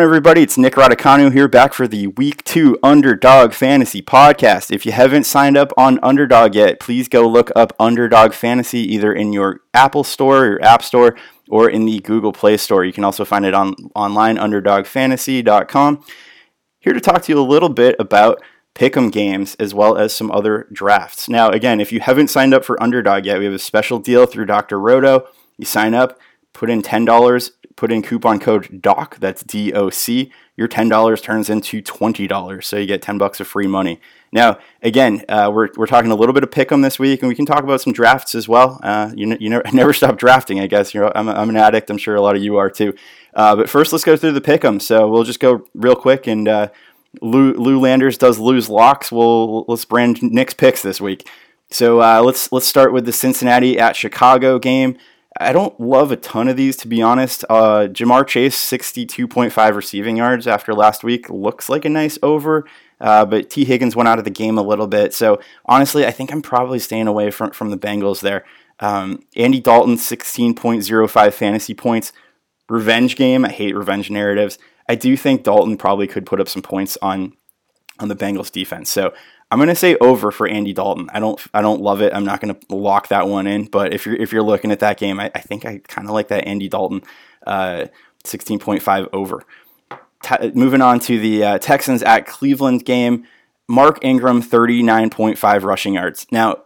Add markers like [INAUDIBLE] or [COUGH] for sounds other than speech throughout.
everybody, it's Nick Radicanu here back for the week two Underdog Fantasy Podcast. If you haven't signed up on Underdog yet, please go look up Underdog Fantasy either in your Apple Store or App Store or in the Google Play Store. You can also find it on online, underdogfantasy.com. Here to talk to you a little bit about pick'em games as well as some other drafts. Now, again, if you haven't signed up for Underdog yet, we have a special deal through Dr. Roto. You sign up, put in $10 put in coupon code DOC, that's D O C, your $10 turns into $20. So you get 10 bucks of free money. Now, again, uh, we're, we're talking a little bit of pick 'em this week, and we can talk about some drafts as well. Uh, you, you never, [LAUGHS] never stop drafting, I guess. You're, I'm, I'm an addict. I'm sure a lot of you are too. Uh, but first, let's go through the pick 'em. So we'll just go real quick. And uh, Lou, Lou Landers does lose locks. We'll, let's brand Nick's picks this week. So uh, let's let's start with the Cincinnati at Chicago game. I don't love a ton of these, to be honest. Uh, Ja'Marr Chase, 62.5 receiving yards after last week, looks like a nice over. Uh, but Tee Higgins went out of the game a little bit. So honestly, I think I'm probably staying away from, from the Bengals there. Um, Andy Dalton, 16.05 fantasy points. Revenge game. I hate revenge narratives. I do think Dalton probably could put up some points on on the Bengals defense. So I'm gonna say over for Andy Dalton. I don't I don't love it. I'm not gonna lock that one in. But if you're if you're looking at that game, I, I think I kind of like that Andy Dalton uh, 16.5 over. Te- moving on to the uh, Texans at Cleveland game. Mark Ingram 39.5 rushing yards. Now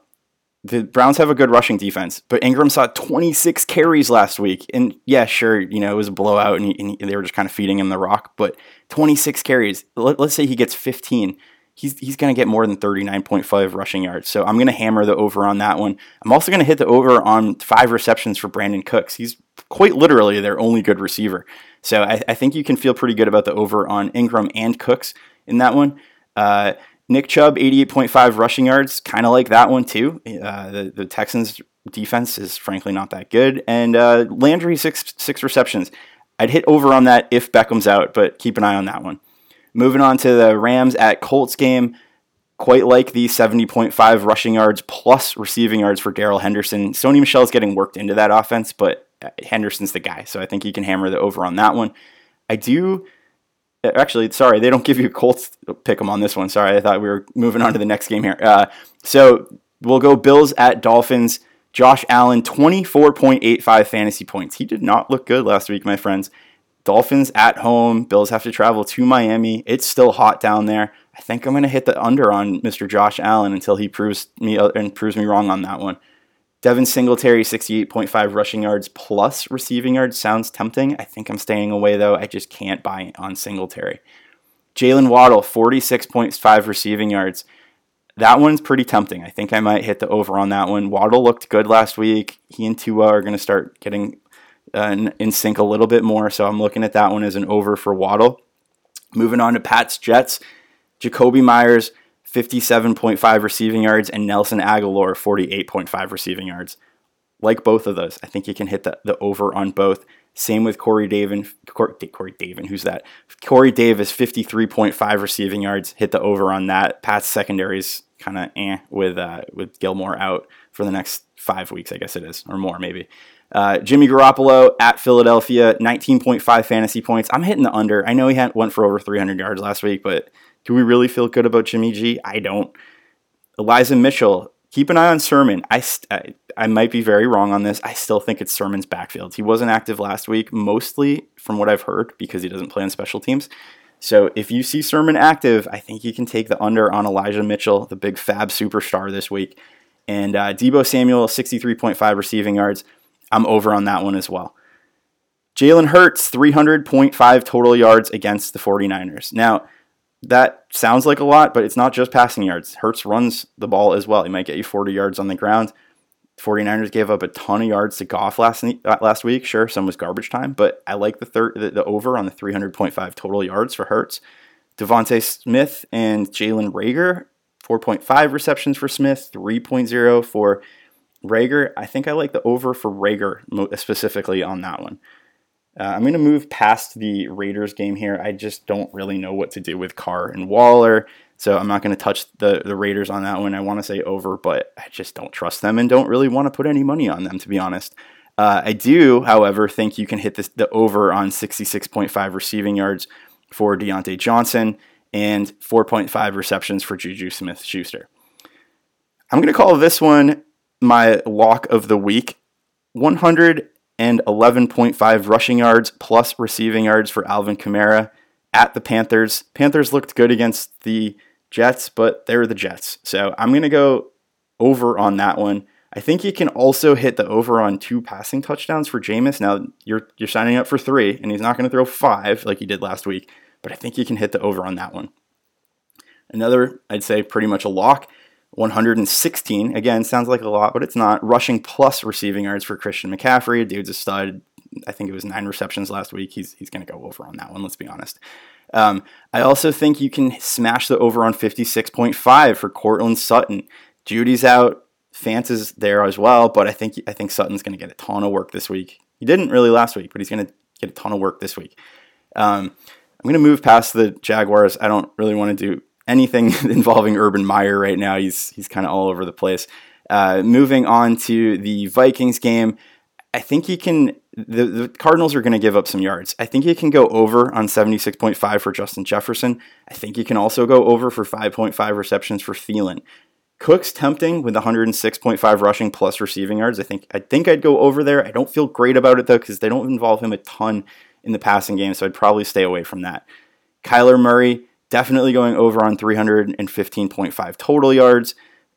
the Browns have a good rushing defense, but Ingram saw 26 carries last week. And yeah, sure, you know, it was a blowout and, he, and they were just kind of feeding him the rock, but 26 carries. Let, us say he gets 15 he's he's going to get more than 39.5 rushing yards. So I'm going to hammer the over on that one. I'm also going to hit the over on five receptions for Brandin Cooks. He's quite literally their only good receiver. So I, I think you can feel pretty good about the over on Ingram and Cooks in that one. Uh, Nick Chubb, 88.5 rushing yards, kind of like that one too. Uh, the, the Texans defense is frankly not that good. And uh, Landry, six six receptions. I'd hit over on that if Beckham's out, but keep an eye on that one. Moving on to the Rams at Colts game. Quite like the 70.5 rushing yards plus receiving yards for Darrell Henderson. Sony Michel's getting worked into that offense, but uh, Henderson's the guy. So I think he can hammer the over on that one. I do. Uh, actually, sorry, they don't give you Colts pick them on this one. Sorry, I thought we were moving on to the next game here. Uh, so we'll go Bills at Dolphins. Josh Allen, 24.85 fantasy points. He did not look good last week, my friends. Dolphins at home. Bills have to travel to Miami. It's still hot down there. I think I'm going to hit the under on Mr. Josh Allen until he proves me uh, and proves me wrong on that one. Devin Singletary, 68.5 rushing yards plus receiving yards sounds tempting. I think I'm staying away though. I just can't buy on Singletary. Jaylen Waddle, 46.5 receiving yards. That one's pretty tempting. I think I might hit the over on that one. Waddle looked good last week. He and Tua are going to start getting uh, in sync a little bit more. So I'm looking at that one as an over for Waddle. Moving on to Pat's Jets, Jakobi Meyers, 57.5 receiving yards, and Nelson Agholor, 48.5 receiving yards. Like both of those, I think you can hit the, the over on both. Same with Corey Davin, Corey, Davis, who's that? Corey Davis, 53.5 receiving yards. Hit the over on that. Pat's secondary is kind of eh with uh, with Gilmore out for the next five weeks, I guess it is, or more maybe. Uh, Jimmy Garoppolo at Philadelphia, 19.5 fantasy points. I'm hitting the under. I know he had, went for over 300 yards last week, but do we really feel good about Jimmy G? I don't. Elijah Mitchell, keep an eye on Sermon. I, I, I might be very wrong on this. I still think it's Sermon's backfield. He wasn't active last week, mostly from what I've heard, because he doesn't play on special teams. So if you see Sermon active, I think you can take the under on Elijah Mitchell, the big FAAB superstar this week. And uh, Deebo Samuel, 63.5 receiving yards. I'm over on that one as well. Jalen Hurts, 300.5 total yards against the 49ers. Now, that sounds like a lot, but it's not just passing yards. Hurts runs the ball as well. He might get you 40 yards on the ground. 49ers gave up a ton of yards to Goff last uh, last week. Sure, some was garbage time, but I like the third the, the over on the 300.5 total yards for Hurts. DeVonta Smith and Jalen Reagor, 4.5 receptions for Smith, 3.0 for Reagor, I think I like the over for Reagor specifically on that one. Uh, I'm going to move past the Raiders game here. I just don't really know what to do with Carr and Waller, so I'm not going to touch the, the Raiders on that one. I want to say over, but I just don't trust them and don't really want to put any money on them, to be honest. Uh, I do, however, think you can hit this, the over on 66.5 receiving yards for Diontae Johnson and 4.5 receptions for Juju Smith Schuster. I'm going to call this one my lock of the week 111.5 rushing yards plus receiving yards for Alvin Kamara at the Panthers. Panthers looked good against the Jets, but they're the Jets. So I'm going to go over on that one. I think you can also hit the over on two passing touchdowns for Jameis. Now you're you're signing up for three, and he's not going to throw five like he did last week, but I think you can hit the over on that one. Another, I'd say, pretty much a lock. 116 again sounds like a lot, but it's not. Rushing plus receiving yards for Christian McCaffrey. Dude's a stud. I think it was nine receptions last week. He's he's going to go over on that one. Let's be honest. Um, I also think you can smash the over on 56.5 for Courtland Sutton. Jeudy's out. Fant is there as well, but I think I think Sutton's going to get a ton of work this week. He didn't really last week, but he's going to get a ton of work this week. Um, I'm going to move past the Jaguars. I don't really want to do anything [LAUGHS] involving Urban Meyer right now. He's he's kind of all over the place. Uh, moving on to the Vikings game, I think he can. The, the Cardinals are going to give up some yards. I think he can go over on 76.5 for Justin Jefferson. I think he can also go over for 5.5 receptions for Thielen. Cook's tempting with 106.5 rushing plus receiving yards. I think I think I'd go over there. I don't feel great about it though because they don't involve him a ton in the passing game, so I'd probably stay away from that. Kyler Murray definitely going over on 315.5 total yards.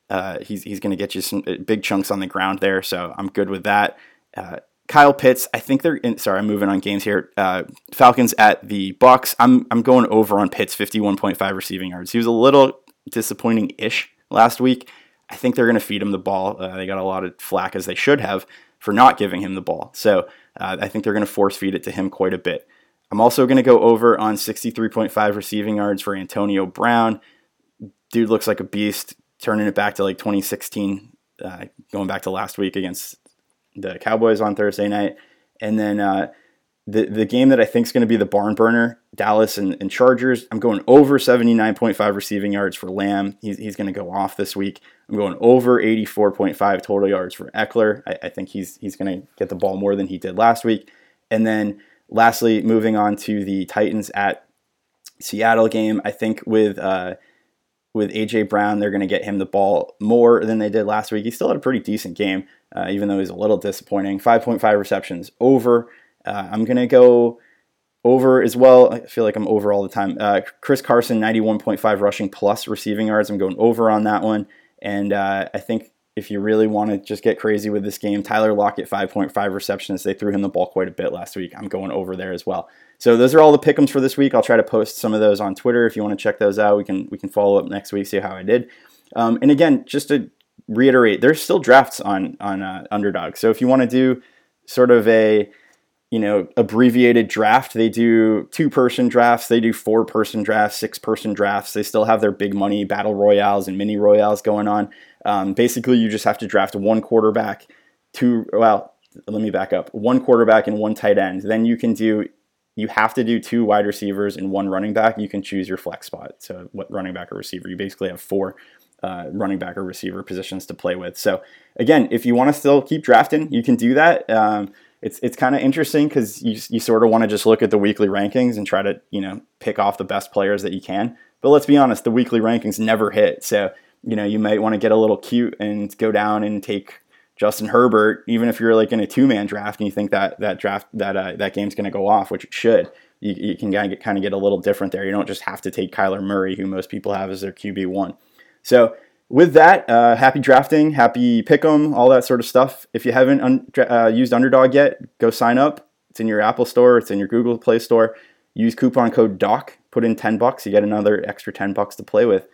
Uh, he's he's going to get you some uh, big chunks on the ground there, so I'm good with that. Uh, Kyle Pitts, I think they're in, sorry, I'm moving on games here. Uh, Falcons at the Bucks. I'm I'm going over on Pitts 51.5 receiving yards. He was a little disappointing ish last week. I think they're going to feed him the ball. Uh, they got a lot of flack as they should have for not giving him the ball. So uh, I think they're going to force feed it to him quite a bit. I'm also going to go over on 63.5 receiving yards for Antonio Brown. Dude looks like a beast, turning it back to like 2016, uh, going back to last week against the Cowboys on Thursday night. And then uh, the the game that I think is going to be the barn burner, Dallas and, and Chargers. I'm going over 79.5 receiving yards for Lamb. He's, he's going to go off this week. I'm going over 84.5 total yards for Ekeler. I, I think he's he's going to get the ball more than he did last week. And then lastly, moving on to the Titans at Seattle game. I think with uh, with AJ Brown, they're going to get him the ball more than they did last week. He still had a pretty decent game, uh, even though he's a little disappointing. 5.5 receptions over. Uh, I'm going to go over as well. I feel like I'm over all the time. Uh, Chris Carson, 91.5 rushing plus receiving yards. I'm going over on that one. And uh, I think if you really want to just get crazy with this game, Tyler Lockett, 5.5 receptions. They threw him the ball quite a bit last week. I'm going over there as well. So those are all the pickums for this week. I'll try to post some of those on Twitter if you want to check those out. We can we can follow up next week, see how I did. Um, and again, just to reiterate, there's still drafts on on uh, Underdog. So if you want to do sort of a you know, abbreviated draft. They do two person drafts, they do four person drafts, six person drafts. They still have their big money battle royales and mini royales going on. Um, basically, you just have to draft one quarterback, two, well, let me back up one quarterback and one tight end. Then you can do, you have to do two wide receivers and one running back. You can choose your flex spot. So, what running back or receiver? You basically have four uh, running back or receiver positions to play with. So, again, if you want to still keep drafting, you can do that. Um, it's it's kind of interesting because you you sort of want to just look at the weekly rankings and try to you know pick off the best players that you can. But let's be honest, the weekly rankings never hit. So you know you might want to get a little cute and go down and take Justin Herbert, even if you're like in a two man draft and you think that that draft that uh, that game's going to go off, which it should. You, you can kind of, get, kind of get a little different there. You don't just have to take Kyler Murray, who most people have as their QB one. So with that, uh, happy drafting, happy pick'em, all that sort of stuff. If you haven't un- uh, used Underdog yet, go sign up. It's in your Apple Store, it's in your Google Play Store. Use coupon code DOC, put in 10 bucks, you get another extra 10 bucks to play with.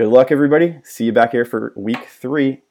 Good luck, everybody. See you back here for week three